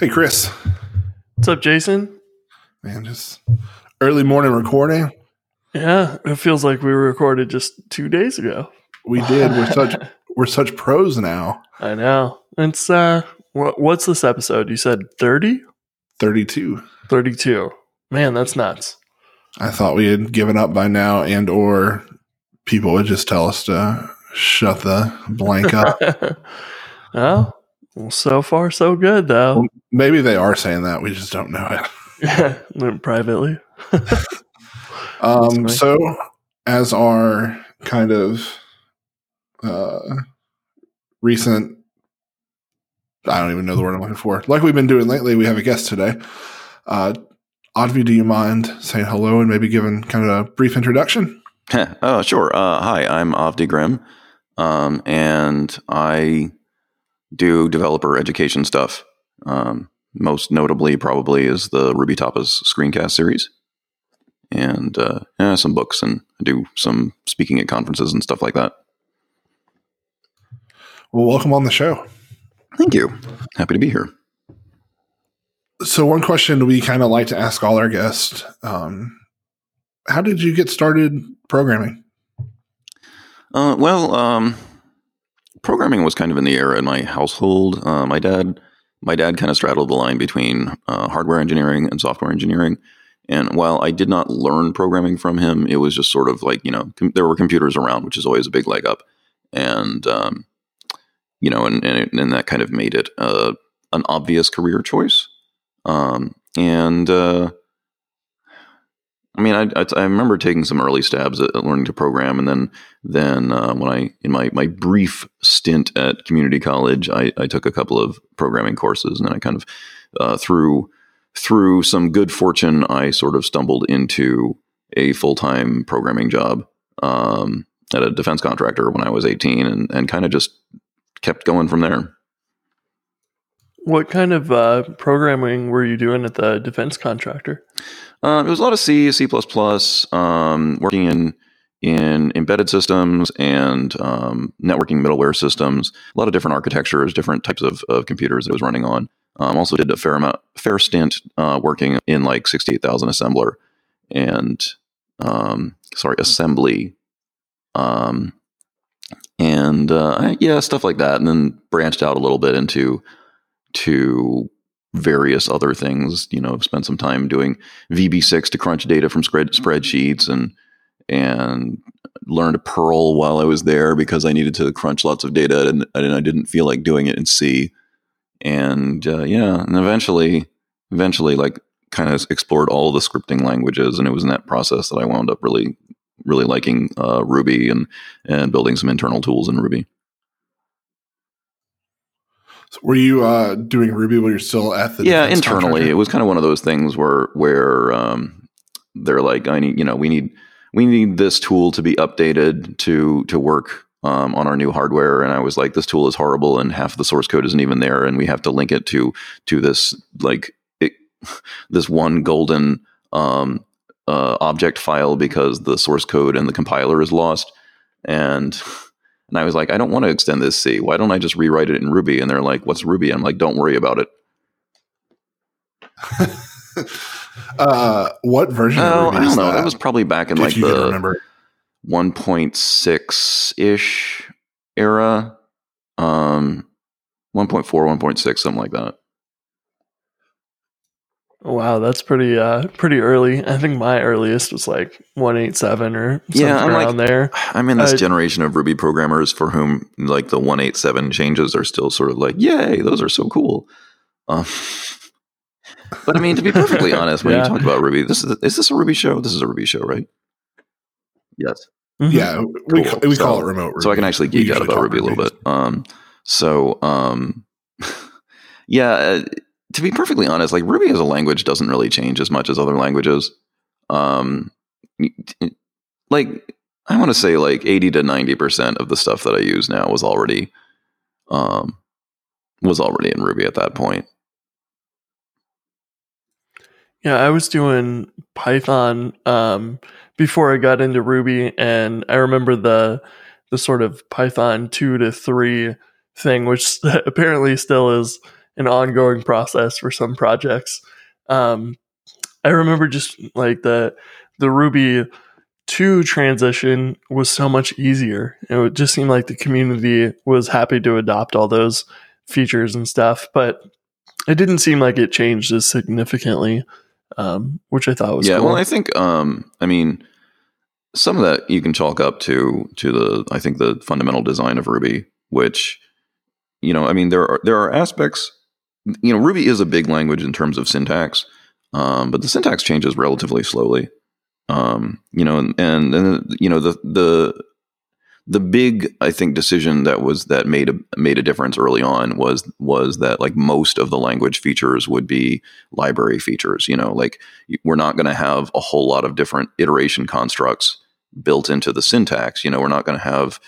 Hey, Chris. What's up, Jason? Man, just early morning recording. Yeah, it feels like we recorded just two days ago. We did. We're such we're such pros now. I know. It's uh, what, what's this episode? You said 30? 32. 32. Man, that's nuts. I thought we had given up by now, and or people would just tell us to shut the blank up. oh, well, so far so good though. Well, maybe they are saying that. We just don't know it. Yeah, privately. Um, so, as our kind of uh, recent, I don't even know the word I'm looking for. Like we've been doing lately, we have a guest today. Uh, Avdi, do you mind saying hello and maybe giving kind of a brief introduction? oh, sure. Uh, hi, I'm Avdi Grimm, um, and I do developer education stuff. Um, most notably, probably, is the Ruby Tapas screencast series, and uh, yeah, some books, and I do some speaking at conferences and stuff like that. Well, welcome on the show. Thank you. Happy to be here. So, one question we kind of like to ask all our guests um, How did you get started programming? Uh, well, um, programming was kind of in the air in my household. Uh, my dad, my dad kind of straddled the line between uh, hardware engineering and software engineering. And while I did not learn programming from him, it was just sort of like you know com- there were computers around, which is always a big leg up, and um, you know, and and, and, that kind of made it uh, an obvious career choice. Um, and uh, I mean, I, I, I, remember taking some early stabs at, learning to program, and then then uh, when I in my my brief stint at community college, I, I took a couple of programming courses, and then I kind of uh, through through some good fortune, I sort of stumbled into a full time programming job um, at a defense contractor when I was eighteen, and and kind of just kept going from there. What kind of uh, programming were you doing at the defense contractor? Um, it was a lot of C, C++, um, working in in embedded systems and um, networking middleware systems. A lot of different architectures, different types of, of computers it was running on. Um, also did a fair amount, fair stint uh, working in like sixty eight thousand assembler and um, sorry assembly, um, and uh, yeah, stuff like that. And then branched out a little bit into to various other things. You know, spent some time doing VB6 to crunch data from spread, spreadsheets and and learned Perl while I was there because I needed to crunch lots of data and, and I didn't feel like doing it in C. And uh, yeah, and eventually, eventually, like kind of explored all the scripting languages, and it was in that process that I wound up really, really liking uh, Ruby and and building some internal tools in Ruby. So were you uh, doing Ruby when you're still at the? Yeah, internally, contractor? it was kind of one of those things where where um, they're like, I need, you know, we need we need this tool to be updated to to work um, on our new hardware, and I was like, this tool is horrible, and half the source code isn't even there, and we have to link it to to this like it, this one golden um, uh, object file because the source code and the compiler is lost, and and I was like, I don't want to extend this C. Why don't I just rewrite it in Ruby? And they're like, What's Ruby? I'm like, Don't worry about it. uh, what version? Oh, I don't know. That? that? was probably back in if like the 1.6 ish era. Um, 1.4, 1.6, something like that. Wow, that's pretty uh pretty early. I think my earliest was like 187 or something yeah, I'm around like, there. I'm in this uh, generation of Ruby programmers for whom like the 187 changes are still sort of like, yay, those are so cool. Um, but I mean, to be perfectly honest, when yeah. you talk about Ruby, this is is this a Ruby show? This is a Ruby show, right? Yes. Mm-hmm. Yeah, we, cool. we so, call it remote. Ruby. So I can actually geek out about Ruby, Ruby a little bit. Um, so um, yeah. Uh, to be perfectly honest, like Ruby as a language doesn't really change as much as other languages. Um, like I want to say like 80 to 90% of the stuff that I use now was already um, was already in Ruby at that point. Yeah, I was doing Python um, before I got into Ruby and I remember the the sort of Python 2 to 3 thing which apparently still is an ongoing process for some projects. Um, I remember just like the the Ruby two transition was so much easier. It just seemed like the community was happy to adopt all those features and stuff, but it didn't seem like it changed as significantly, um, which I thought was yeah. cool. Well, I think um, I mean some of that you can chalk up to to the I think the fundamental design of Ruby, which you know I mean there are there are aspects you know Ruby is a big language in terms of syntax, um, but the syntax changes relatively slowly. Um, you know, and, and you know the the the big I think decision that was that made a made a difference early on was was that like most of the language features would be library features. You know, like we're not going to have a whole lot of different iteration constructs built into the syntax. You know, we're not going to have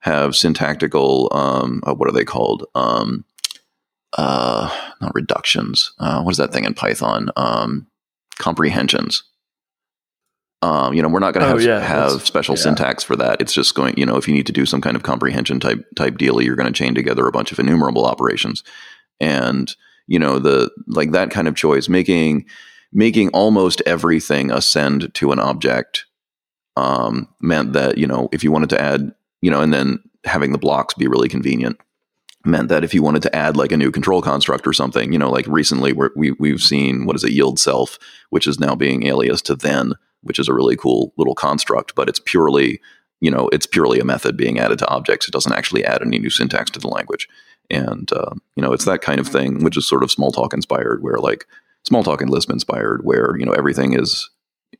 have syntactical um, uh, what are they called? Um, uh, not reductions. Uh, what is that thing in Python? Um, comprehensions. Um, you know, we're not going to Oh, have yeah, have special yeah. syntax for that. It's just going, you know, if you need to do some kind of comprehension type type deal, you're going to chain together a bunch of enumerable operations, and you know the like that kind of choice, making making almost everything ascend to an object, um, meant that you know if you wanted to add, you know, and then having the blocks be really convenient meant that if you wanted to add like a new control construct or something, you know, like recently we're, we we've seen what is it yield self, which is now being aliased to then, which is a really cool little construct, but it's purely you know it's purely a method being added to objects. It doesn't actually add any new syntax to the language, and uh, you know it's that kind of thing, which is sort of Smalltalk inspired, where like Smalltalk and Lisp inspired, where you know everything is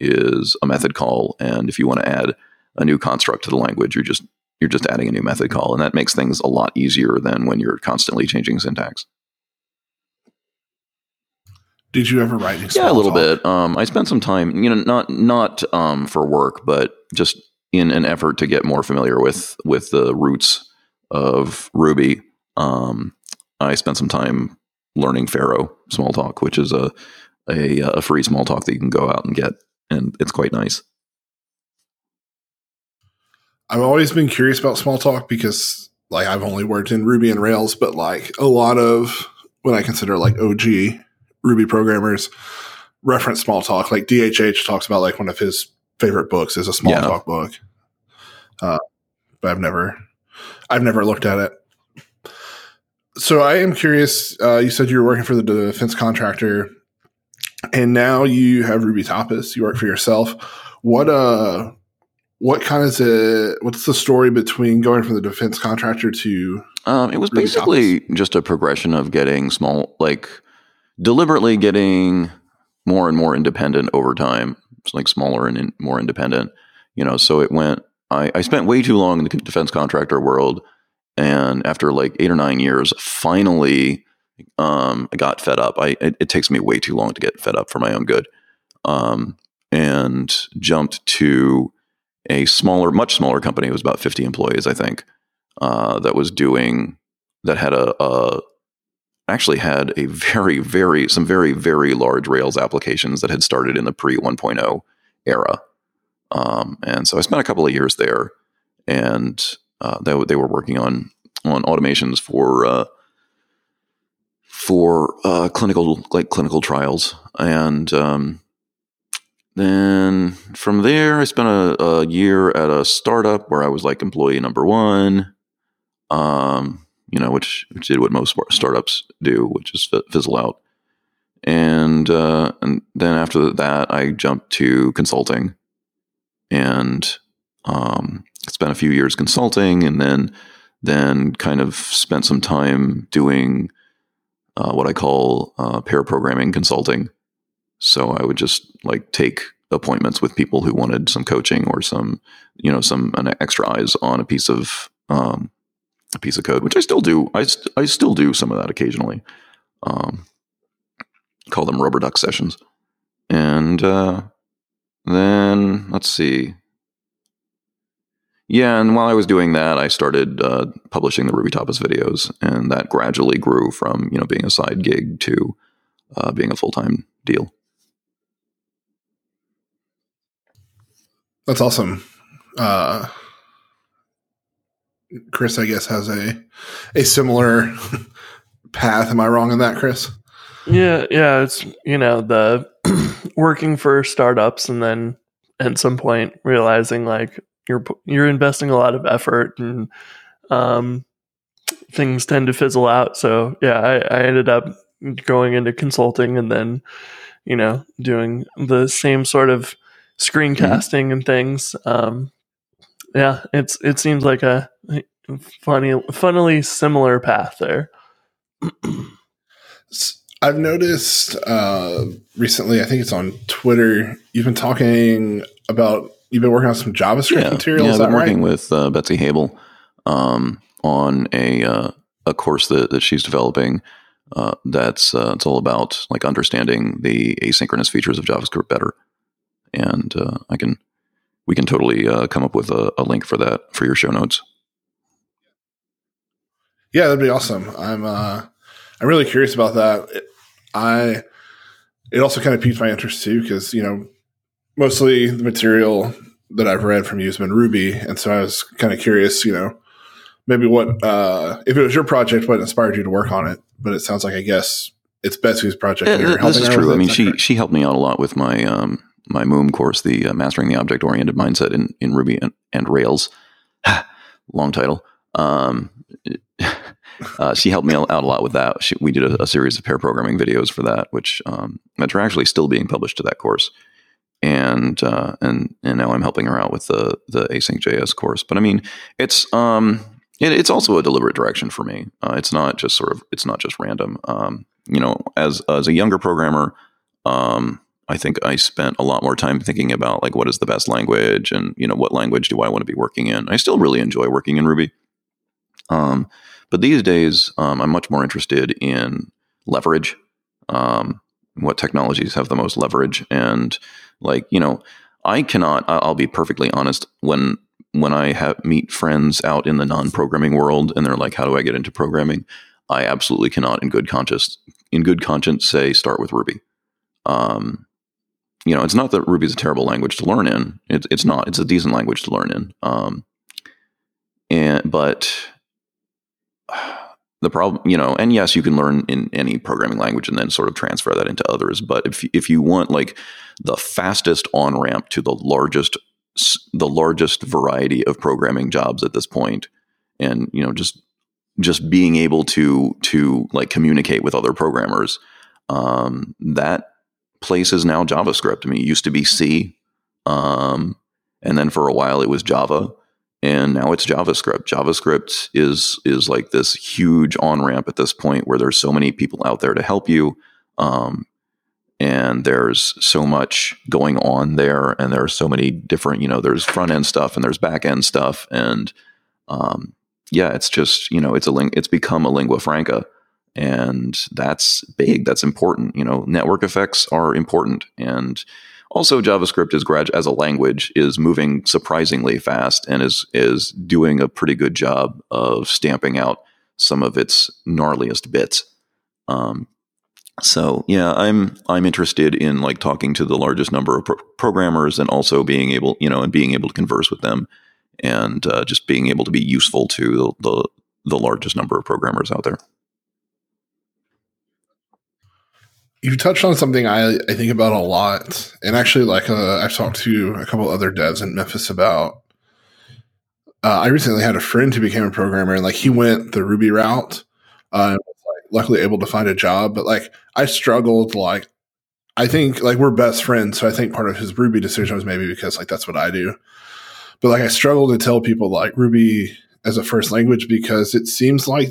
is a method call, and if you want to add a new construct to the language, you're just you're just adding a new method call, and that makes things a lot easier than when you're constantly changing syntax. Did you ever write yeah, a little Smalltalk? bit. Um, I spent some time, you know, not not um, for work, but just in an effort to get more familiar with with the roots of Ruby. Um, I spent some time learning Pharo Smalltalk, which is a a, a free Smalltalk that you can go out and get, and it's quite nice. I've always been curious about Smalltalk because like I've only worked in Ruby and Rails, but like a lot of what I consider like OG Ruby programmers reference Smalltalk. Like DHH talks about like one of his favorite books is a Yeah. Smalltalk book. Uh, but I've never, I've never looked at it. So I am curious. Uh, you said you were working for the defense contractor, and now you have Ruby Tapas. You work for yourself. What uh, what kind of the what's the story between going from the defense contractor to Um, it was Ruby basically just a progression of getting small, like deliberately getting more and more independent over time. It's like smaller and in, more independent, you know. So it went. I, I spent way too long in the defense contractor world, and after like eight or nine years, finally, um, I got fed up. I it, it takes me way too long to get fed up for my own good, um, and jumped to a smaller, much smaller company. It was about fifty employees, I think uh, that was doing that had a, a actually had a very very some very very large Rails applications that had started in the pre 1.0 era, um, and so I spent a couple of years there, and uh, they they were working on on automations for uh, for uh, clinical like clinical trials, and um, then from there I spent a, a year at a startup where I was like employee number one um, you know, which which did what most startups do, which is fizzle out. And uh, and then after that, I jumped to consulting, and um, spent a few years consulting, and then then kind of spent some time doing uh, what I call uh, pair programming consulting. So I would just like take appointments with people who wanted some coaching or some you know some an extra eyes on a piece of um, a piece of code, which I still do. I, st- I still do some of that occasionally. Um, call them rubber duck sessions. And uh, then let's see. Yeah, and while I was doing that, I started uh, publishing the Ruby Tapas videos, and that gradually grew from you know being a side gig to uh, being a full time deal. That's awesome. Uh, Chris, I guess, has a a similar path. Am I wrong in that, Chris? Yeah, yeah, it's you know the working for startups and then at some point realizing like you're you're investing a lot of effort and um, things tend to fizzle out. So yeah, I, I ended up going into consulting and then you know doing the same sort of screencasting mm-hmm. and things. Um, yeah, it's it seems like a funny, funnily similar path there. I've noticed uh, recently. I think it's on Twitter. You've been talking about you've been working on some JavaScript yeah, materials. Yeah, I've been working right? with uh, Betsy Habel um, on a uh, a course that, that she's developing. Uh, that's uh, it's all about like understanding the asynchronous features of JavaScript better, and uh, I can we can totally uh, come up with a, a link for that for your show notes. Yeah, that'd be awesome. I'm uh, I'm really curious about that. I it also kind of piqued my interest too because you know mostly the material that I've read from you has been Ruby, and so I was kind of curious, you know, maybe what uh, if it was your project, what inspired you to work on it? But it sounds like I guess it's Betsy's project. Yeah, this is true. I mean, she she helped me out a lot with my um, my MOOM course, the uh, Mastering the Object Oriented Mindset in in Ruby and, and Rails. Long title. Um, uh, she helped me out a lot with that. She, we did a, a, series of pair programming videos for that, which um, which are actually still being published to that course. And uh, and and now I'm helping her out with the the async JS course. But I mean, it's um, it, it's also a deliberate direction for me. Uh, it's not just sort of it's not just random. Um, you know, as as a younger programmer, um, I think I spent a lot more time thinking about like what is the best language and you know what language do I want to be working in. I still really enjoy working in Ruby. Um, but these days, um, I'm much more interested in leverage. Um, what technologies have the most leverage? And like you know, I cannot. I'll be perfectly honest. When when I have meet friends out in the non-programming world, and they're like, "How do I get into programming?" I absolutely cannot, in good conscience, in good conscience, say start with Ruby. Um, you know, it's not that Ruby is a terrible language to learn in. It's it's not. It's a decent language to learn in. Um, and but the problem, you know, and yes, you can learn in any programming language and then sort of transfer that into others. But if if you want like the fastest on ramp to the largest the largest variety of programming jobs at this point, and you know, just just being able to to like communicate with other programmers, um, that place is now JavaScript. I mean, it used to be C, um, and then for a while it was Java and now it's javascript javascript is is like this huge on ramp at this point where there's so many people out there to help you um, and there's so much going on there and there's so many different you know there's front end stuff and there's back end stuff and um, yeah it's just you know it's a ling- it's become a lingua franca and that's big that's important you know network effects are important and also, JavaScript is grad- as a language is moving surprisingly fast and is is doing a pretty good job of stamping out some of its gnarliest bits. Um, so yeah, I'm I'm interested in like talking to the largest number of pro- programmers and also being able you know and being able to converse with them and uh, just being able to be useful to the, the the largest number of programmers out there. You touched on something I, I think about a lot, and actually, like uh, I've talked to a couple other devs in Memphis about. Uh, I recently had a friend who became a programmer, and like he went the Ruby route, uh, and was like luckily able to find a job. But like I struggled, like I think like we're best friends, so I think part of his Ruby decision was maybe because like that's what I do. But like I struggle to tell people like Ruby as a first language because it seems like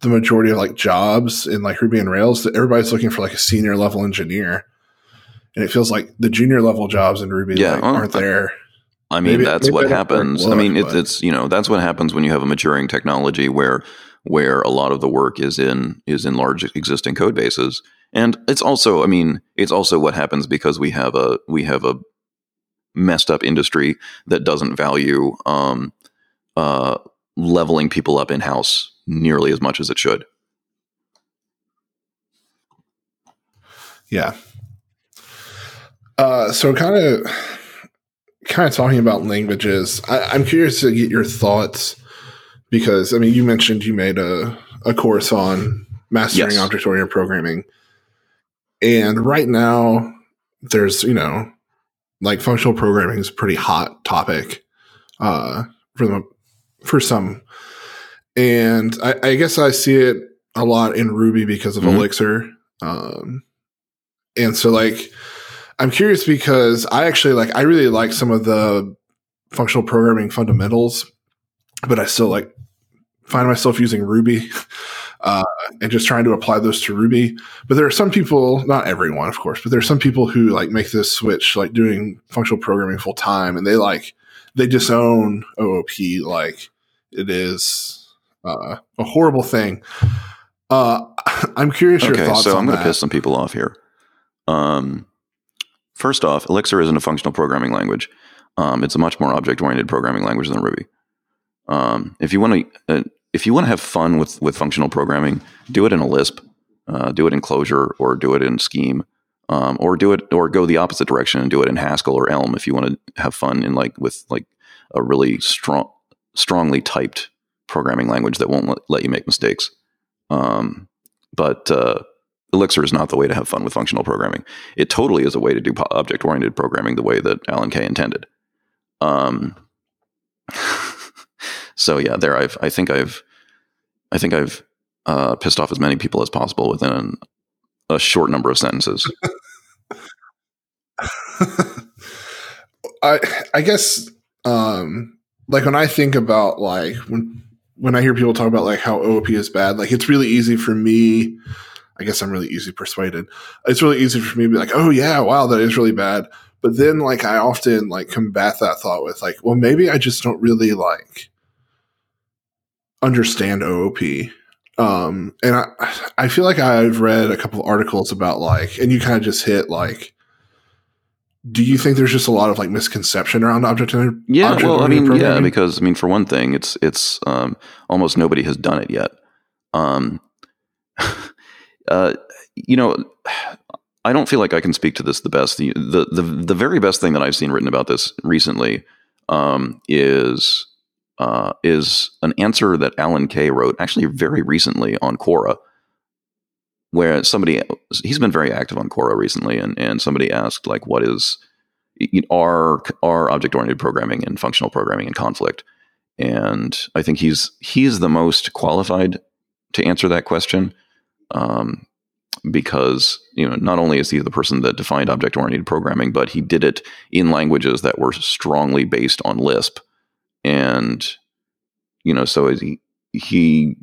the majority of like jobs in like Ruby and Rails that everybody's looking for like a senior level engineer. And it feels like the junior level jobs in Ruby yeah, like, aren't there. I mean, maybe, that's maybe what happens. I mean, it's, it's, you know, that's what happens when you have a maturing technology where, where a lot of the work is in, is in large existing code bases. And it's also, I mean, it's also what happens because we have a, we have a messed up industry that doesn't value, um, uh, leveling people up in house nearly as much as it should. Yeah. Uh, so kind of kind of talking about languages, I, am curious to get your thoughts because I mean you mentioned you made a, a course on mastering Yes. object oriented programming. And right now, there's you know, like functional programming is a pretty hot topic uh, for the for some, and I, I guess I see it a lot in Ruby because of Mhm. Elixir, um, and so like I'm curious because I actually like I really like some of the functional programming fundamentals, but I still like find myself using Ruby uh, and just trying to apply those to Ruby. But there are some people, not everyone, of course, but there are some people who like make this switch, like doing functional programming full time, and they like they disown OOP like it is uh, a horrible thing. Uh, I'm curious your thoughts. Okay, thoughts so I'm going to piss some people off here. Um, first off, Elixir isn't a functional programming language. Um, it's a much more object-oriented programming language than Ruby. Um, if you want to, uh, if you want to have fun with with functional programming, do it in a Lisp, uh, do it in Clojure, or do it in Scheme, um, or do it, or go the opposite direction and do it in Haskell or Elm. If you want to have fun in like with like a really strong, strongly typed programming language that won't let, you make mistakes. Um, but uh, Elixir is not the way to have fun with functional programming. It totally is a way to do object oriented programming the way that Alan Kay intended. Um, so yeah, there I've I think I've I think I've uh, pissed off as many people as possible within a short number of sentences. I I guess um like when I think about like when when I hear people talk about like how OOP is bad, like it's really easy for me. I guess I'm really easy persuaded. It's really easy for me to be like, oh yeah, wow, that is really bad. But then like I often like combat that thought with like, well, maybe I just don't really like understand OOP. Um, and I I feel like I've read a couple articles about like, and you kind of just hit like do you think there's just a lot of like misconception around object oriented? Yeah, well, I mean, yeah, because I mean, for one thing, it's it's um, almost nobody has done it yet. Um, uh, you know, I don't feel like I can speak to this the best. The, the the the very best thing that I've seen written about this recently um, is uh, is an answer that Alan Kay wrote actually very recently on Quora, where somebody he's been very active on Quora recently, and and somebody asked like, what is know, are are object oriented programming and functional programming in conflict? And I think he's he's the most qualified to answer that question. Um, because you know not only is he the person that defined object oriented programming, but he did it in languages that were strongly based on Lisp, and you know so he he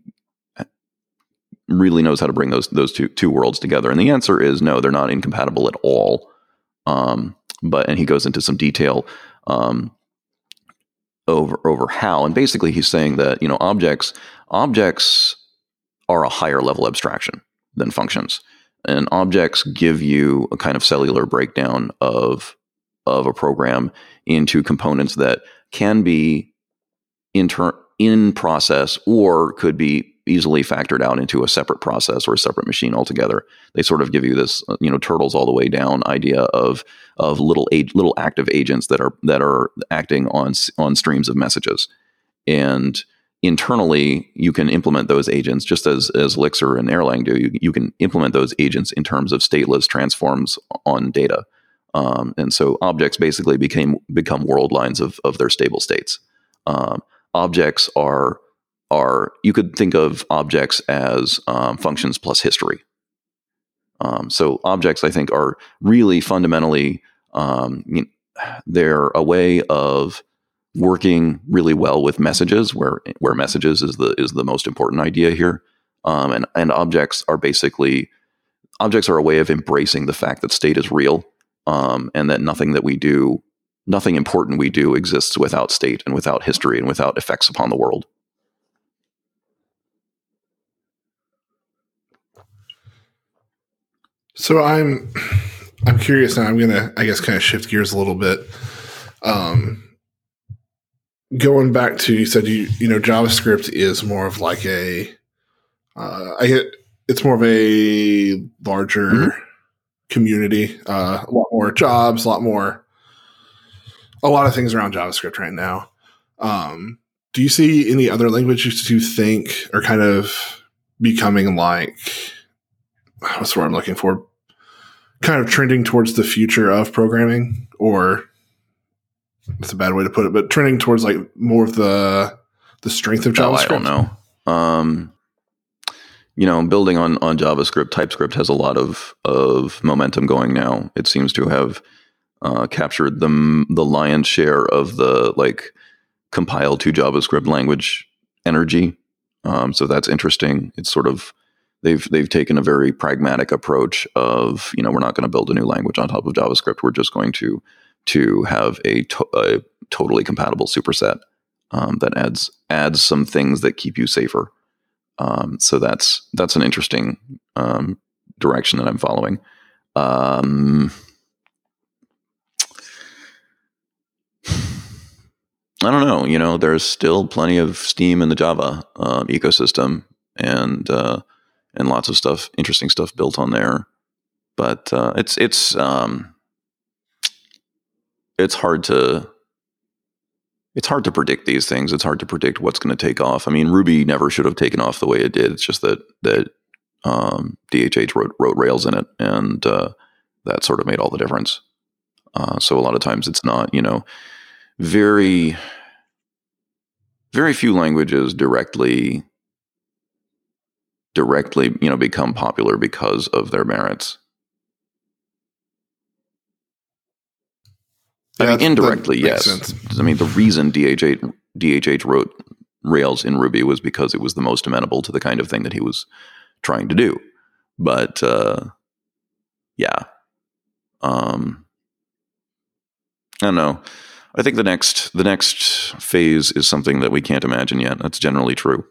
really knows how to bring those those two two worlds together. And the answer is no, they're not incompatible at all. Um, but and he goes into some detail um, over over how, and basically he's saying that you know objects objects are a higher level abstraction than functions, and objects give you a kind of cellular breakdown of of a program into components that can be inter- in process or could be easily factored out into a separate process or a separate machine altogether. They sort of give you this, uh, you know, turtles all the way down idea of of little little active agents that are that are acting on on streams of messages, and internally you can implement those agents just as as Elixir and Erlang do. You, you can implement those agents in terms of stateless transforms on data. Um, and so objects basically became become world lines of, of their stable states. Um, objects are are you could think of objects as um, functions plus history. Um, so objects, I think, are really fundamentally um, you know, they're a way of working really well with messages, where where messages is the is the most important idea here, um, and and objects are basically objects are a way of embracing the fact that state is real, um, and that nothing that we do, nothing important we do, exists without state and without history and without effects upon the world. So I'm I'm curious now. I'm gonna I guess kind of shift gears a little bit. Um, going back to you said you you know JavaScript is more of like a uh, I get it's more of a larger Mhm. community, uh, a lot more jobs, a lot more a lot of things around JavaScript right now. Um, do you see any other languages that you think are kind of becoming like what's the word I'm looking for? Kind of trending towards the future of programming, or that's a bad way to put it, but trending towards like more of the the strength of Oh, JavaScript. I don't know. Um, you know, building on on JavaScript, TypeScript has a lot of of momentum going now. It seems to have uh, captured the the lion's share of the like compile to JavaScript language energy. Um, so that's interesting. It's sort of they've they've taken a very pragmatic approach of you know we're not going to build a new language on top of JavaScript. We're just going to to have a, to- a totally compatible superset um, that adds adds some things that keep you safer. Um, so that's that's an interesting um, direction that I'm following. Um, I don't know. You know, there's still plenty of steam in the Java um, ecosystem, and uh, and lots of stuff, interesting stuff built on there. But uh, it's it's um, it's hard to it's hard to predict these things. It's hard to predict what's going to take off. I mean, Ruby never should have taken off the way it did. It's just that that um, DHH wrote, wrote Rails in it, and uh, that sort of made all the difference. Uh, so a lot of times it's not, you know, very very few languages directly directly, you know, become popular because of their merits. I Yeah, mean, indirectly, yes. sense. I mean, the reason DHH DHH wrote Rails in Ruby was because it was the most amenable to the kind of thing that he was trying to do. But uh, yeah, um, I don't know. I think the next the next phase is something that we can't imagine yet. That's generally true.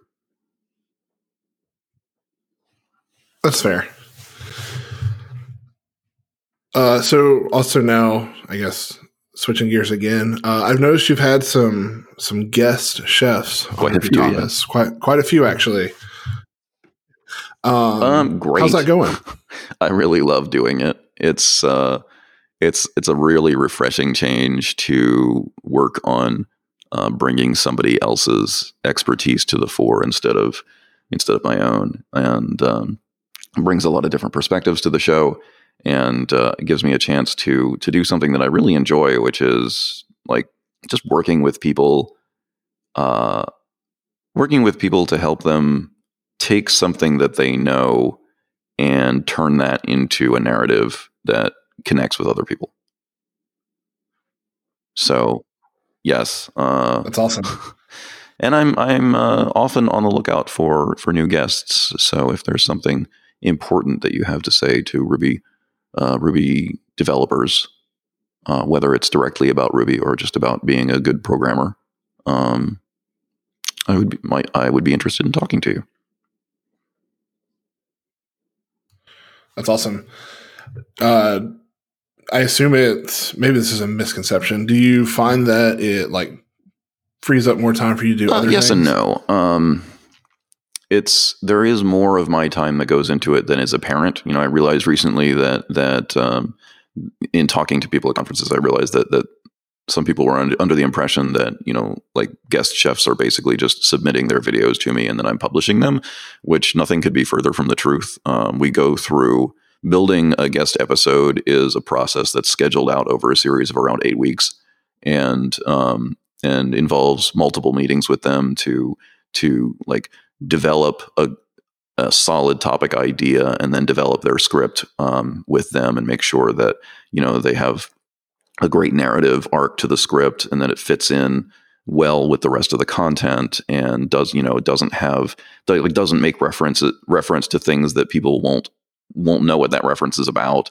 That's fair. Uh, so also now, I guess switching gears again. Uh, I've noticed you've had some some guest chefs Quite a few, yeah. Quite quite a few actually. Um, Um, great. How's that going? I really love doing it. It's uh, it's it's a really refreshing change to work on uh, bringing somebody else's expertise to the fore instead of instead of my own, and um, brings a lot of different perspectives to the show, and uh, gives me a chance to to do something that I really enjoy, which is like just working with people, uh, working with people to help them take something that they know and turn that into a narrative that connects with other people. So, yes, uh, That's awesome. and I'm I'm uh, often on the lookout for for new guests. So, if there's something important that you have to say to Ruby uh, Ruby developers, uh, whether it's directly about Ruby or just about being a good programmer, um, I would be, my, I would be interested in talking to you. That's awesome. Uh, I assume it's maybe this is a misconception. Do you find that it like frees up more time for you to do Uh, other yes and no. Um, it's there is more of my time that goes into it than is apparent. You know, I realized recently that that um, in talking to people at conferences, I realized that that some people were under, under the impression that you know, like guest chefs are basically just submitting their videos to me and then I'm publishing them, which nothing could be further from the truth. Um, we go through building a guest episode is a process that's scheduled out over a series of around eight weeks, and um, and involves multiple meetings with them to to like develop a, a solid topic idea and then develop their script um, with them and make sure that you know they have a great narrative arc to the script and that it fits in well with the rest of the content and does you know it doesn't have like doesn't make reference reference to things that people won't won't know what that reference is about.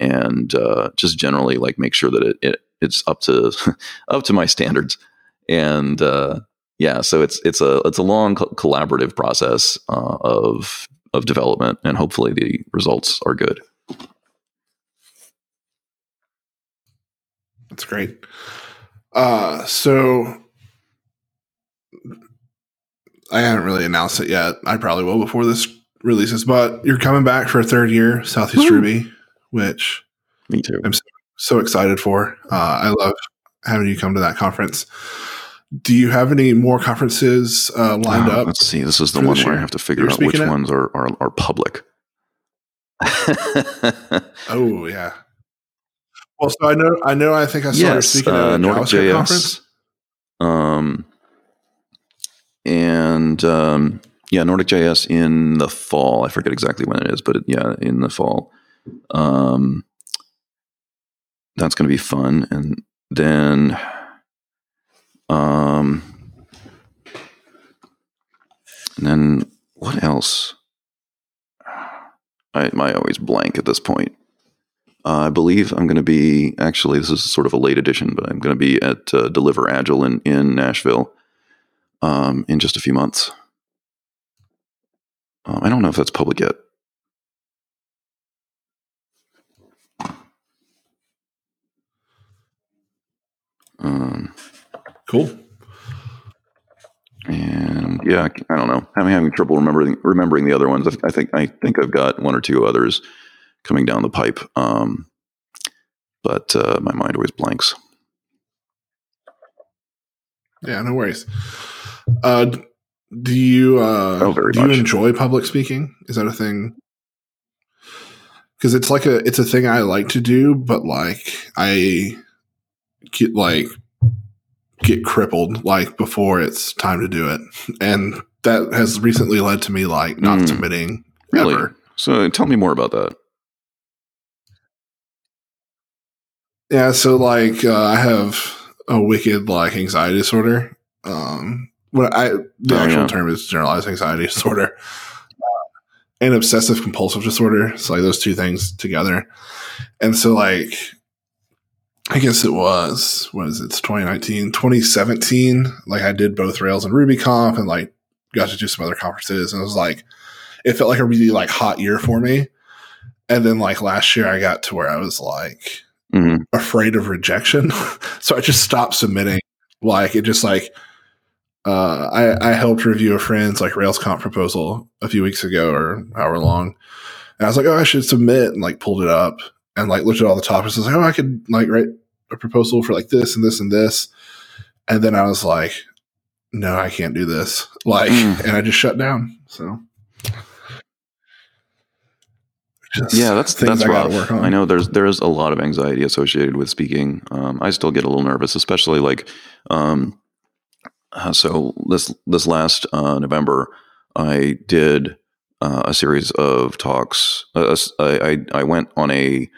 And uh, just generally like make sure that it, it it's up to up to my standards. And uh, yeah so it's it's a it's a long co- collaborative process uh, of of development and hopefully the results are good That's great. Uh, so I haven't really announced it yet. I probably will before this releases, but you're coming back for a third year, Southeast Woo. Ruby, which me too I'm so excited for. Uh, I love having you come to that conference. Do you have any more conferences uh, lined Oh, up? Let's see. This is the one where I have to figure out which at? ones are are, are public. Oh yeah. Well, so I know, I know, I think I saw you speaking uh, at a Nordic JavaScript JS. conference. Um, and um, yeah, Nordic JS in the fall. I forget exactly when it is, but it, yeah, in the fall. Um, that's going to be fun. And then, um, and then what else? I, I always blank at this point. Uh, I believe I'm going to be actually. This is sort of a late edition, but I'm going to be at uh, Deliver Agile in in Nashville um, in just a few months. Um, I don't know if that's public yet. Um, Cool. and yeah, I don't know. I'm having trouble remembering remembering the other ones. I, think I think I've got one or two others coming down the pipe, um, but uh, my mind always blanks. Yeah, no worries. Uh, do you uh, Oh, do you enjoy public speaking? Is that a thing? Because it's like a it's a thing I like to do, but like I get like get crippled like before it's time to do it, and that has recently led to me like not Mm. submitting Really? ever. So tell me more about that. Yeah, so like uh, I have a wicked like anxiety disorder. Um, what I the Oh, actual yeah. term is generalized anxiety disorder, uh, and obsessive compulsive disorder. So like those two things together, and so like I guess it was what is it? It's 2019, 2017. Like I did both Rails and RubyConf, and like got to do some other conferences, and it was like it felt like a really like hot year for me. And then like last year, I got to where I was like hmm afraid of rejection. so I just stopped submitting. Like it just like uh I, I helped review a friend's like RailsConf proposal a few weeks ago or however long. And I was like, oh I should submit and like pulled it up and like looked at all the topics. I was like, oh I could like write a proposal for like this and this and this. And then I was like, no, I can't do this. Like Mm. and I just shut down. So Just Yeah, that's that's I rough. work on. I know there's there's a lot of anxiety associated with speaking. Um, I still get a little nervous, especially like um, uh, so this this last uh, November, I did uh, a series of talks. Uh, I, I I went on a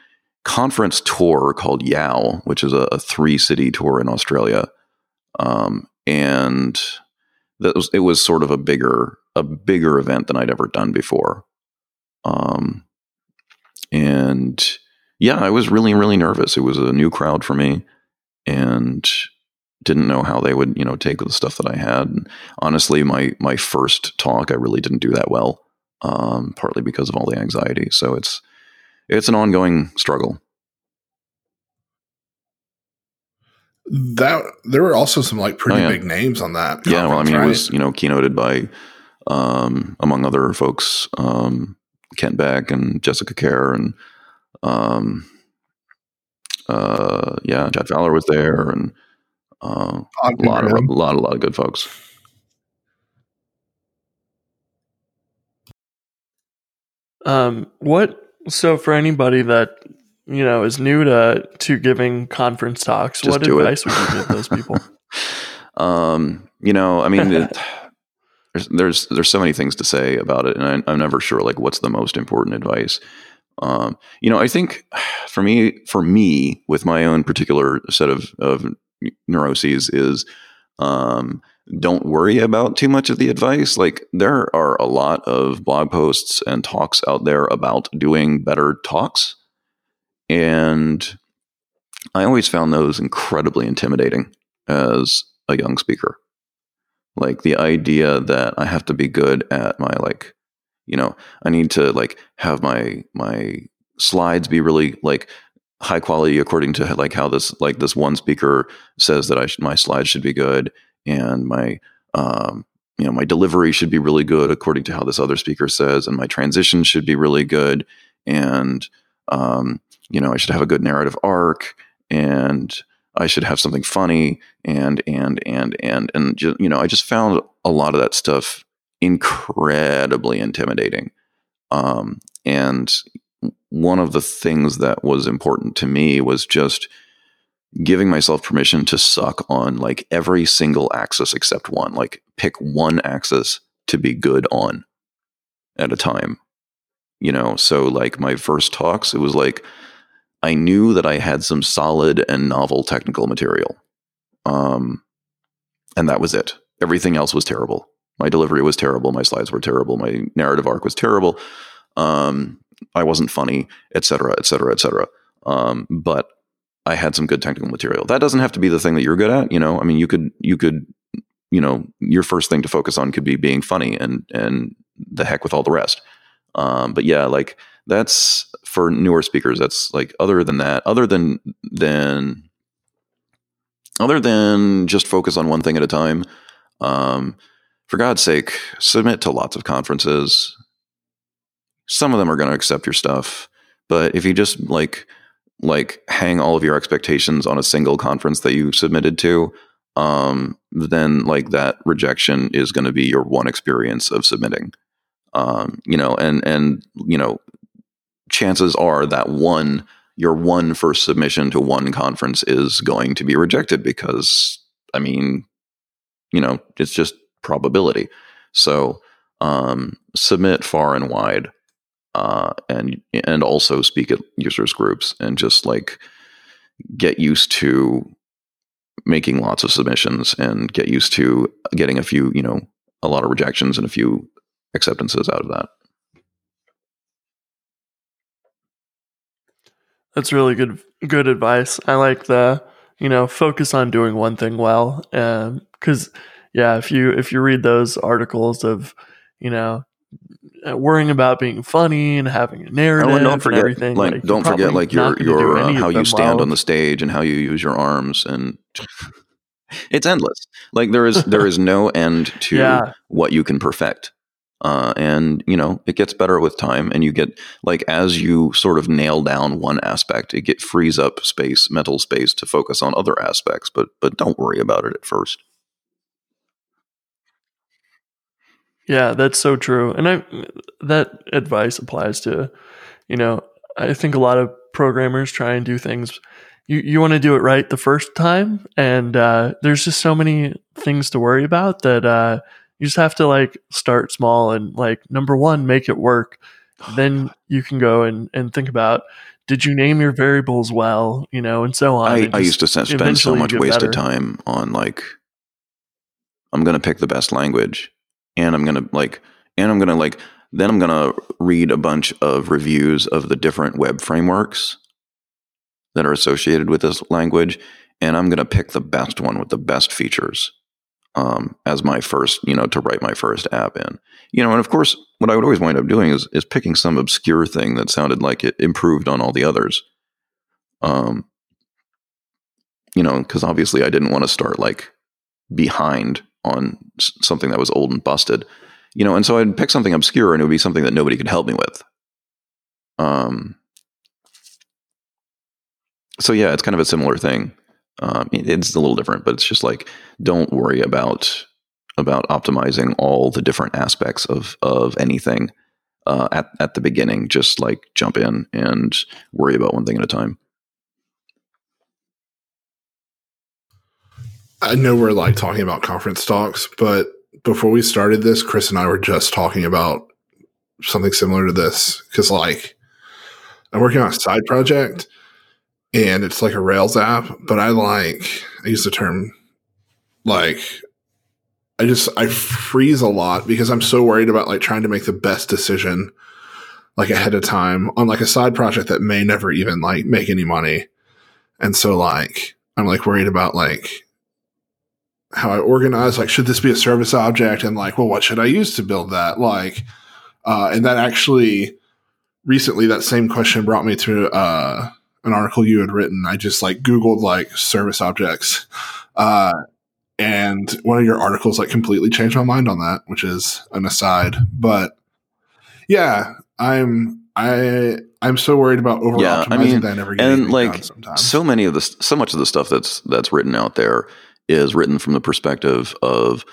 conference tour called YOW, which is a, a three city tour in Australia, um, and that was it was sort of a bigger a bigger event than I'd ever done before. Um, and yeah, I was really, really nervous. It was a new crowd for me and didn't know how they would, you know, take the stuff that I had. And honestly, my, my first talk, I really didn't do that well, um, partly because of all the anxiety. So it's, it's an ongoing struggle. that there were also some like pretty Oh, yeah. big names on that. yeah. Well, I mean, right? it was, you know, keynoted by, um, among other folks, um, Kent Beck and Jessica Kerr and, um, uh, yeah, Chad Fowler was there and, uh, a lot of a lot, a lot of good folks. Um, what? So for anybody that you know is new to to giving conference talks, Just what do it. advice would you give those people? um, you know, I mean, it, there's there's there's so many things to say about it, and I, I'm never sure like what's the most important advice. Um, you know, I think for me, for me, with my own particular set of of neuroses, is um, don't worry about too much of the advice. Like there are a lot of blog posts and talks out there about doing better talks, and I always found those incredibly intimidating as a young speaker. Like the idea that I have to be good at my like, you know, I need to like have my my slides be really like high quality according to like how this like this one speaker says that I my slides should be good and my um you know my delivery should be really good according to how this other speaker says and my transition should be really good and um you know I should have a good narrative arc and I should have something funny and and and and and you know I just found a lot of that stuff incredibly intimidating. Um, and one of the things that was important to me was just giving myself permission to suck on like every single axis except one. Like pick one axis to be good on at a time. You know, so like my first talks, it was like I knew that I had some solid and novel technical material. Um, and that was it. Everything else was terrible. My delivery was terrible. My slides were terrible. My narrative arc was terrible. Um, I wasn't funny, et cetera, et cetera, et cetera. Um, but I had some good technical material. That doesn't have to be the thing that you're good at. You know, I mean, you could, you could, you know, your first thing to focus on could be being funny and, and the heck with all the rest. Um, but yeah, like that's for newer speakers. That's like, other than that, other than, than, other than just focus on one thing at a time, um, for God's sake, submit to lots of conferences. Some of them are going to accept your stuff, but if you just like like hang all of your expectations on a single conference that you submitted to, um, then like that rejection is going to be your one experience of submitting. Um, you know, and and you know, chances are that one your one first submission to one conference is going to be rejected because I mean, you know, it's just probability. So um, submit far and wide uh, and and also speak at users groups and just like get used to making lots of submissions and get used to getting a few you know a lot of rejections and a few acceptances out of that. That's really good good advice. I like the you know focus on doing one thing well because um, yeah if you if you read those articles of you know worrying about being funny and having a narrative oh, and don't forget, and everything. Like, like don't forget, like your your uh, how you stand on the stage and how you use your arms, and it's endless. Like there is there is no end to yeah. what you can perfect. Uh, and you know it gets better with time and you get like as you sort of nail down one aspect it get frees up space mental space to focus on other aspects but but don't worry about it at first Yeah, that's so true. And I that advice applies to, you know, I think a lot of programmers try and do things you, you want to do it right the first time and uh, there's just so many things to worry about that uh, you just have to like start small and like number one make it work oh, then God. you can go and, and think about did you name your variables well you know and so on i, I used to spend so much wasted time on like i'm going to pick the best language and I'm gonna like, and I'm gonna like, then I'm gonna read a bunch of reviews of the different web frameworks that are associated with this language, and I'm gonna pick the best one with the best features um, as my first, you know, to write my first app in. You know, and of course, what I would always wind up doing is is picking some obscure thing that sounded like it improved on all the others. Um, you know, because obviously I didn't want to start like behind on something that was old and busted, you know, and so I'd pick something obscure and it would be something that nobody could help me with. Um, so yeah, it's kind of a similar thing. Um, it's a little different, but it's just like don't worry about about optimizing all the different aspects of of anything uh, at at the beginning. Just like jump in and worry about one thing at a time. I know we're like talking about conference talks, but before we started this, Chris and I were just talking about something similar to this because, like, I'm working on a side project and it's like a Rails app, but I like, I use the term like, I just, I freeze a lot because I'm so worried about like trying to make the best decision like ahead of time on like a side project that may never even like make any money. And so, like, I'm like worried about like, how I organize, like, should this be a service object? And like, well, what should I use to build that? Like, uh, and that actually recently that same question brought me to uh, an article you had written. I just like Googled like service objects. Uh, and one of your articles like completely changed my mind on that, which is an aside. But yeah, I'm I I'm so worried about over Yeah, I optimizing mean, that I never getting and, like, so many of the so much of the stuff that's that's written out there is written from the perspective of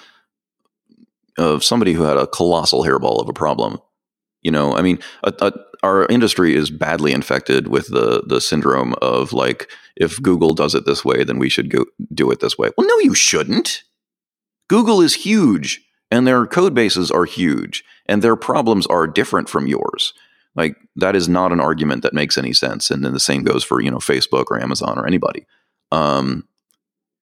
of somebody who had a colossal hairball of a problem. You know, I mean, a, a, our industry is badly infected with the the syndrome of like, if Google does it this way, then we should go do it this way. Well, no, you shouldn't. Google is huge, and their code bases are huge, and their problems are different from yours. Like that is not an argument that makes any sense. And then the same goes for you know Facebook or Amazon or anybody. Um,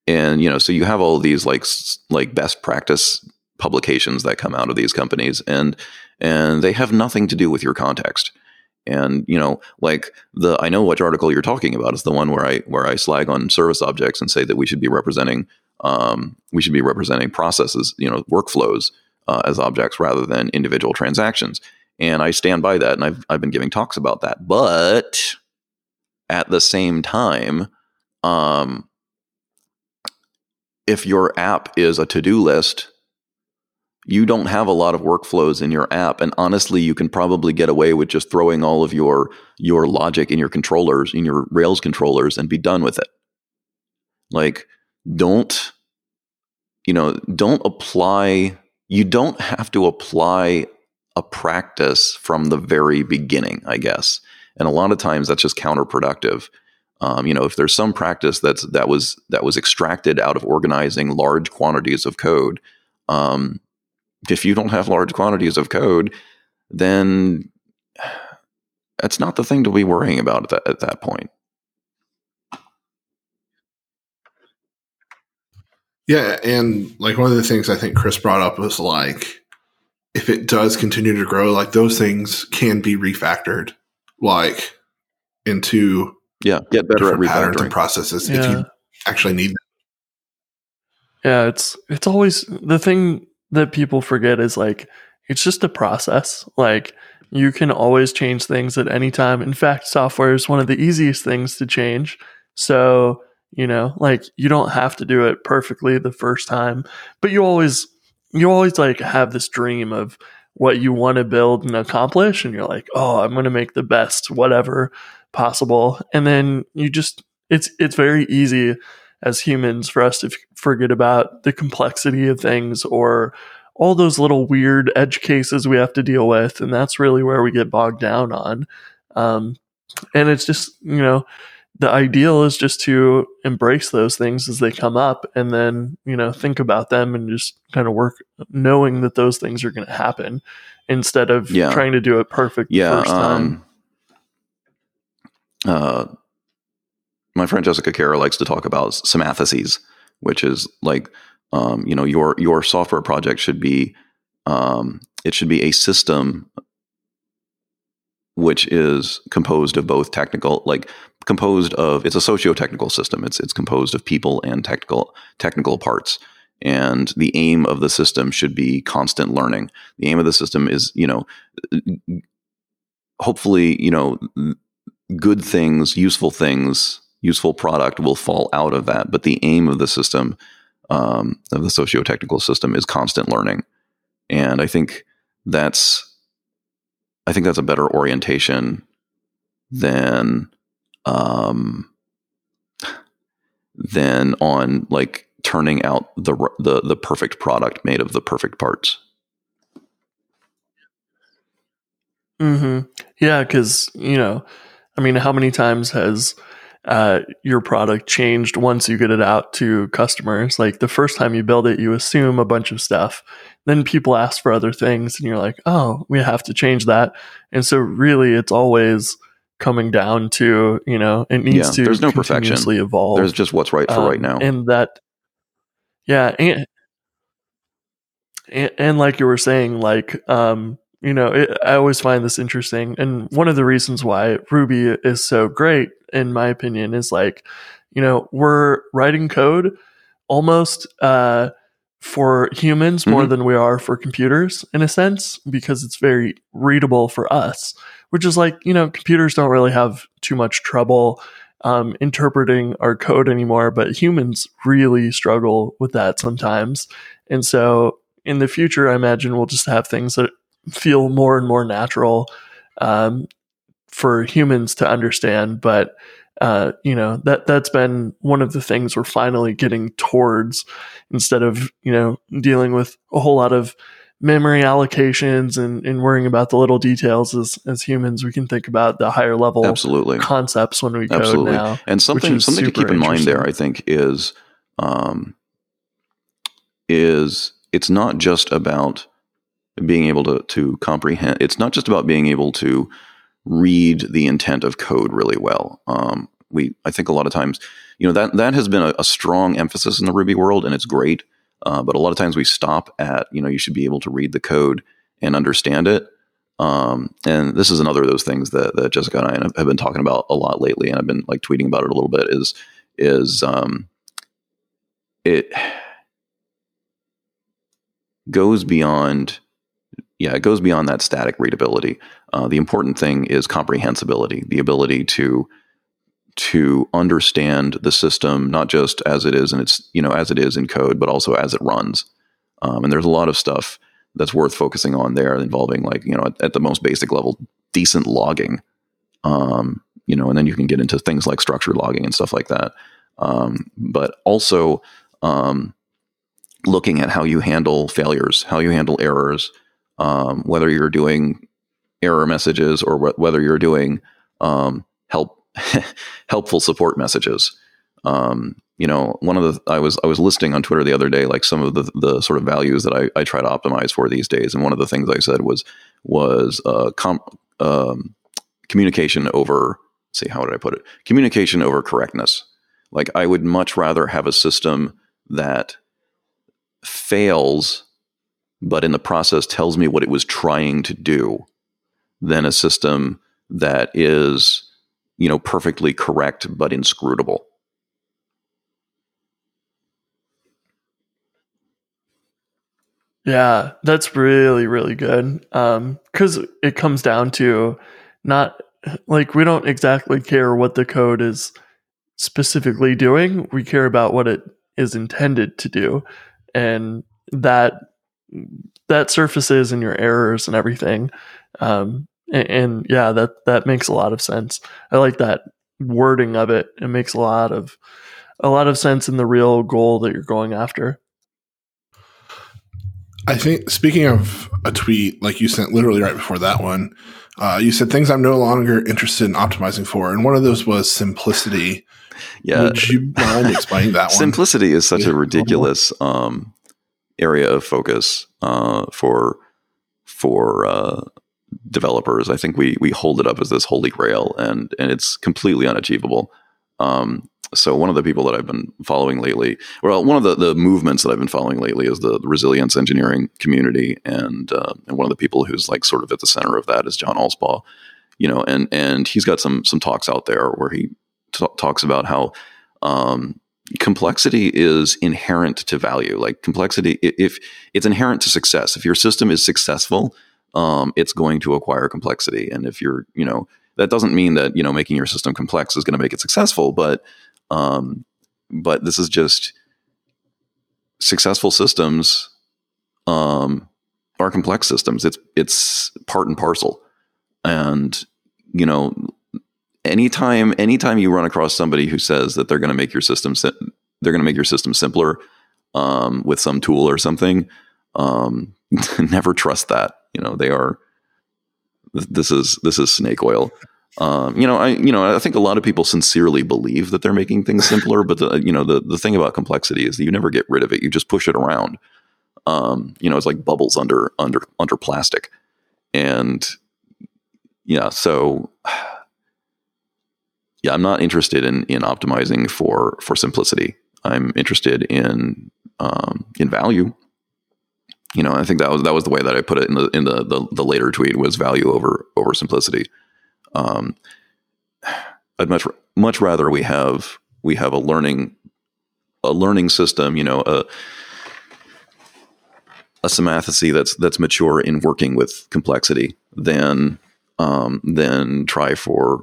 and you know, so you have all these like like best practice publications that come out of these companies, and and they have nothing to do with your context. And you know, like the I know which article you're talking about is the one where I where I slag on service objects and say that we should be representing um, we should be representing processes, you know, workflows uh, as objects rather than individual transactions. And I stand by that, and I've I've been giving talks about that. But at the same time, um, if your app is a to do list, you don't have a lot of workflows in your app, and honestly, you can probably get away with just throwing all of your your logic in your controllers, in your Rails controllers, and be done with it. Like, don't you know? Don't apply. You don't have to apply a practice from the very beginning, I guess. And a lot of times that's just counterproductive. Um, you know, if there's some practice that's that was that was extracted out of organizing large quantities of code, um, if you don't have large quantities of code, then that's not the thing to be worrying about at that, at that point. Yeah, and like one of the things I think Chris brought up was like if it does continue to grow, like those things can be refactored, like into Yeah, get better at patterns and refactoring. processes if you actually need them. Yeah, it's it's always the thing that people forget is like it's just a process. Like you can always change things at any time. In fact, software is one of the easiest things to change. So, you know, like you don't have to do it perfectly the first time, but you always you always like have this dream of what you want to build and accomplish and you're like, "Oh, I'm going to make the best whatever possible." And then you just it's it's very easy as humans for us to f- forget about the complexity of things or all those little weird edge cases we have to deal with and that's really where we get bogged down on um, and it's just you know the ideal is just to embrace those things as they come up and then you know think about them and just kind of work knowing that those things are going to happen instead of Yeah. trying to do it perfect the Yeah. first time Um, uh, my friend Jessica Kerr likes to talk about symmathesy, which is like, um, you know, your your software project should be um, it should be a system which is composed of both technical, like composed of it's a socio-technical system. It's it's composed of people and technical technical parts. And the aim of the system should be constant learning. The aim of the system is, you know, hopefully, you know, good things, useful things, useful product will fall out of that. But the aim of the system, um, of the socio-technical system, is constant learning, and I think that's, I think that's a better orientation than, um, than on like turning out the the the perfect product made of the perfect parts. Mm-hmm. Yeah, because you know, I mean, how many times has uh, your product changed once you get it out to customers? Like the first time you build it, you assume a bunch of stuff. Then people ask for other things, and you're like, "Oh, we have to change that." And so, really, it's always coming down to you know, it needs Yeah, to there's no perfection. continuously evolve. There's just what's right for Um, right now. and that yeah and, and and like you were saying like um you know it, i always find this interesting and one of the reasons why ruby is so great in my opinion is like you know we're writing code almost uh for humans more Mhm. than we are for computers in a sense because it's very readable for us which is like you know computers don't really have too much trouble um, interpreting our code anymore, but humans really struggle with that sometimes. And so in the future, I imagine we'll just have things that feel more and more natural um, for humans to understand, but uh, you know that that's been one of the things we're finally getting towards instead of you know dealing with a whole lot of memory allocations and, and worrying about the little details as as humans we can think about the higher level absolutely. concepts when we code absolutely. now and something something to keep in mind there i think is um is it's not just about being able to to comprehend it's not just about being able to read the intent of code really well um we i think a lot of times you know that that has been a, a strong emphasis in the ruby world and it's great uh, but a lot of times we stop at you know you should be able to read the code and understand it um, and this is another of those things that, that Jessica and I have been talking about a lot lately, and I've been like tweeting about it a little bit. Is is um, it goes beyond? Yeah, it goes beyond that static readability. Uh, the important thing is comprehensibility, the ability to to understand the system not just as it is and it's you know as it is in code, but also as it runs. Um, and there's a lot of stuff that's worth focusing on there involving like you know at, at the most basic level decent logging um, you know and then you can get into things like structured logging and stuff like that um, but also um, looking at how you handle failures how you handle errors um, whether you're doing error messages or wh- whether you're doing um, help helpful support messages um, you know, one of the I was I was listing on Twitter the other day like some of the the sort of values that I, I try to optimize for these days, and one of the things I said was was uh, com, um, communication over. See, how did I put it? Communication over correctness. Like I would much rather have a system that fails, but in the process tells me what it was trying to do, than a system that is you know perfectly correct but inscrutable. Yeah, that's really, really good. Um, cause it comes down to not like we don't exactly care what the code is specifically doing. We care about what it is intended to do. And that, that surfaces and your errors and everything. Um, and, and yeah, that, that makes a lot of sense. I like that wording of it. It makes a lot of, a lot of sense in the real goal that you're going after. I think speaking of a tweet like you sent literally right before that one, uh, you said things I'm no longer interested in optimizing for, and one of those was simplicity. Yeah, Would you mind explaining that one? simplicity is such Yeah. a ridiculous um, area of focus uh, for for uh, developers. I think we we hold it up as this holy grail, and and it's completely unachievable. Um, so one of the people that I've been following lately, well, one of the, the movements that I've been following lately is the, resilience engineering community, and uh, and one of the people who's like sort of at the center of that is John Allspaw, you know, and and he's got some some talks out there where he t- talks about how um, complexity is inherent to value. Like complexity, if it's inherent to success, if your system is successful, um, it's going to acquire complexity, and if you're, you know, that doesn't mean that you know making your system complex is going to make it successful, but um, but this is just successful systems um, are complex systems. It's it's part and parcel, and you know, anytime anytime you run across somebody who says that they're going to make your system they're going to make your system simpler um, with some tool or something, um, never trust that. You know, they are. This is this is snake oil. Um, you know, I you know I think a lot of people sincerely believe that they're making things simpler, but the you know the the thing about complexity is that you never get rid of it. You just push it around. Um, you know, it's like bubbles under under under plastic, and yeah, so yeah, I'm not interested in in optimizing for for simplicity. I'm interested in um, in value. You know, I think that was that was the way that I put it in the in the the, the later tweet was value over over simplicity. Um, I'd much much rather we have we have a learning a learning system. You know, a a symmathesy that's that's mature in working with complexity than um, than try for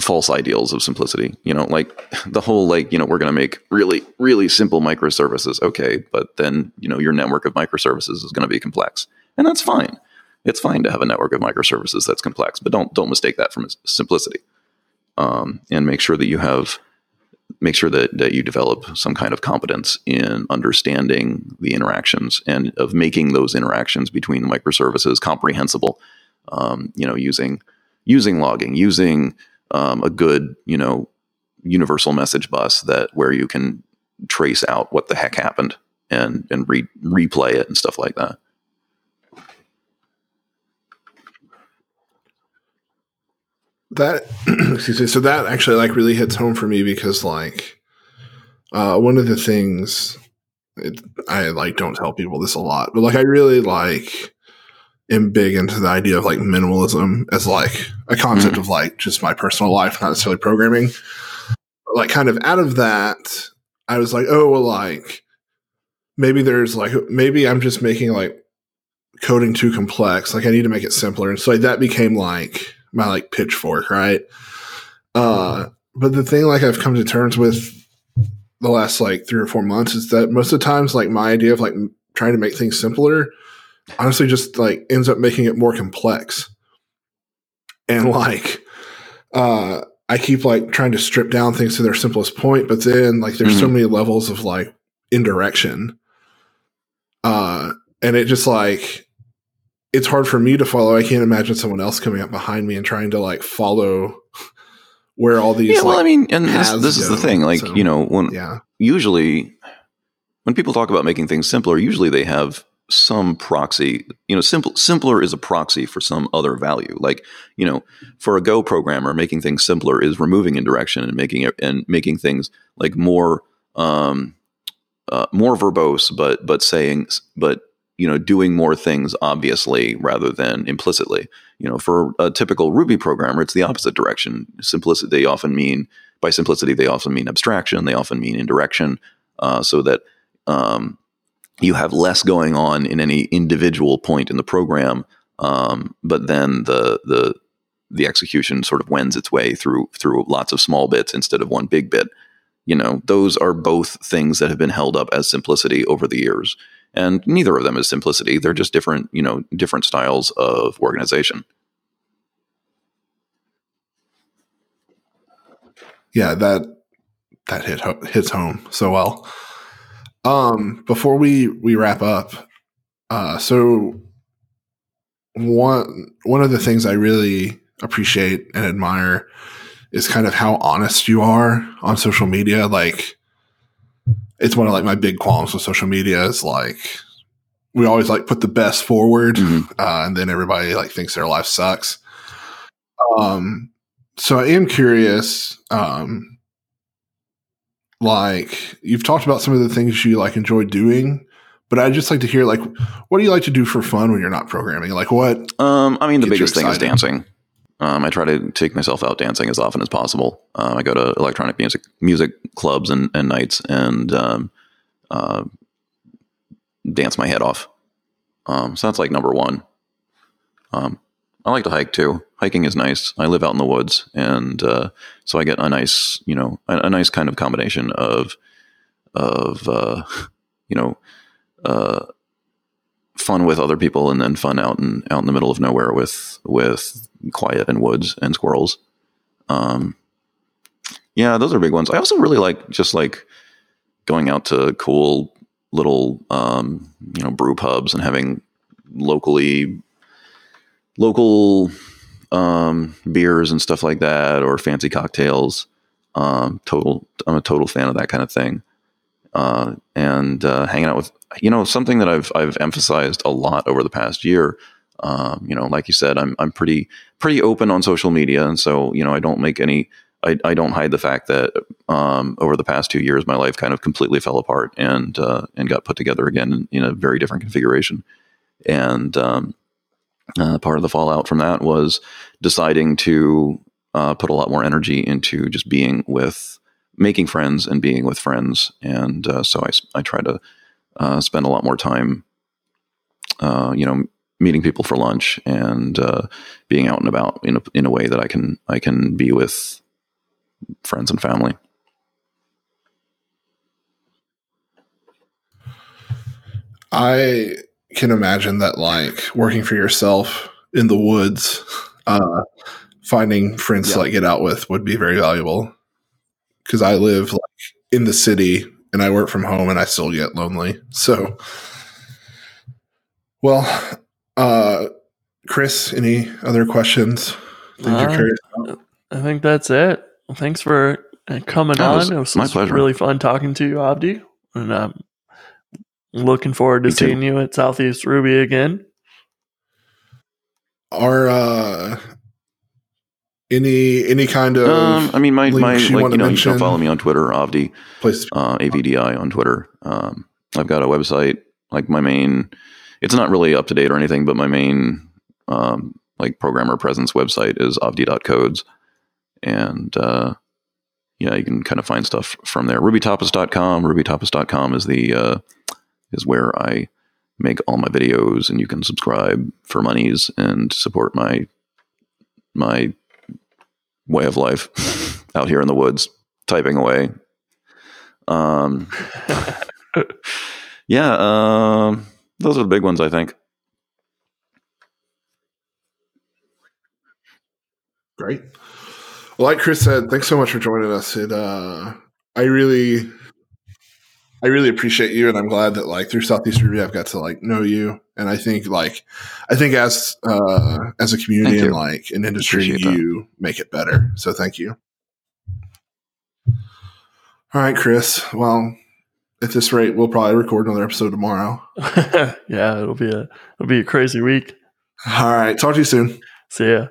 false ideals of simplicity. You know, like the whole like you know we're going to make really really simple microservices. Okay, but then you know your network of microservices is going to be complex, and that's fine. It's fine to have a network of microservices that's complex, but don't don't mistake that for simplicity. Um, and make sure that you have make sure that that you develop some kind of competence in understanding the interactions and of making those interactions between microservices comprehensible. Um, you know, using using logging, using um, a good you know universal message bus that where you can trace out what the heck happened and and re- replay it and stuff like that. That excuse me. So that actually like really hits home for me because like uh, one of the things it, I like don't tell people this a lot, but like I really like am big into the idea of like minimalism as like a concept mm-hmm. of like just my personal life, not necessarily programming. But like kind of out of that, I was like, oh well, like maybe there's like maybe I'm just making like coding too complex. Like I need to make it simpler, and so like that became like my like pitchfork, right? Uh, but the thing like I've come to terms with the last like three or four months is that most of the times like my idea of like trying to make things simpler honestly just like ends up making it more complex and like uh i keep like trying to strip down things to their simplest point but then like there's mm-hmm. so many levels of like indirection uh and it just like it's hard for me to follow. I can't imagine someone else coming up behind me and trying to like follow where all these. Yeah, well, like, I mean, and this, this is the thing. Like, so, you know, when yeah. usually when people talk about making things simpler, usually they have some proxy. You know, simple simpler is a proxy for some other value. Like, you know, for a Go programmer, making things simpler is removing indirection and making it and making things like more. Um, uh, more verbose, but but saying but you know doing more things obviously rather than implicitly you know for a typical ruby programmer it's the opposite direction simplicity they often mean by simplicity they often mean abstraction they often mean indirection uh, so that um, you have less going on in any individual point in the program um, but then the the the execution sort of wends its way through through lots of small bits instead of one big bit. You know those are both things that have been held up as simplicity over the years and neither of them is simplicity. They're just different you know different styles of organization. Yeah that that hit hits home so well um before we we wrap up uh so one one of the things i really appreciate and admire is kind of how honest you are on social media like it's one of like my big qualms with social media is like we always like put the best forward mm-hmm. uh, and then everybody like thinks their life sucks um so i am curious um like you've talked about some of the things you like enjoy doing but i'd just like to hear like what do you like to do for fun when you're not programming like what um i mean the biggest thing is dancing um, I try to take myself out dancing as often as possible. Um, I go to electronic music music clubs and, and nights and um, uh, dance my head off. Um, so that's like number one. I like to hike too. Hiking is nice. I live out in the woods, and uh, so I get a nice, you know, a, a nice kind of combination of of uh, you know uh, fun with other people and then fun out in out in the middle of nowhere with with quiet and woods and squirrels. Um, yeah, those are big ones. I also really like just like going out to cool little um, you know brew pubs and having locally local um, beers and stuff like that or fancy cocktails. Um, total, I'm a total fan of that kind of thing. Uh, and uh, hanging out with you know something that I've I've emphasized a lot over the past year. Um, you know, like you said, I'm I'm pretty pretty open on social media, and so you know I don't make any. I, I don't hide the fact that um, over the past two years, my life kind of completely fell apart and uh, and got put together again in, in a very different configuration. And um, uh, part of the fallout from that was deciding to uh, put a lot more energy into just being with making friends and being with friends. And uh, so I, I try to uh, spend a lot more time, uh, you know, meeting people for lunch and uh, being out and about in a, in a way that I can I can be with friends and family. I can imagine that like working for yourself in the woods, uh, finding friends to like get out with would be very valuable. Because I live like in the city and I work from home and I still get lonely. So, well, uh, Chris, any other questions? Things you're Uh, curious about? I think that's it. Well, thanks for uh, coming Yeah, it on. was It was, my pleasure. really fun talking to you, Avdi. And I'm looking forward to Me too. seeing you at Southeast Ruby again. Are uh, any any kind of Um, I mean, my, my links like, you you wanna know, you mention? can follow me on Twitter, Avdi, place? uh, AVDI on Twitter. Um, I've got a website, like my main, it's not really up to date or anything, but my main, um, like programmer presence website is avdi.codes. And, uh, yeah, you can kind of find stuff from there. RubyTapas.com. RubyTapas.com is the, uh, is where I make all my videos and you can subscribe for monies and support my, my way of life out here in the woods, typing away. Um, yeah, um, those are the big ones, I think. Great. Well, like Chris said, thanks so much for joining us. It uh I really I really appreciate you and I'm glad that like through Southeast Ruby I've got to like know you. And I think like I think as uh as a community and like an industry Appreciate that. you make it better. So thank you. All right, Chris. Well, at this rate, we'll probably record another episode tomorrow. yeah, it'll be a it'll be a crazy week. All right. Talk to you soon. See ya.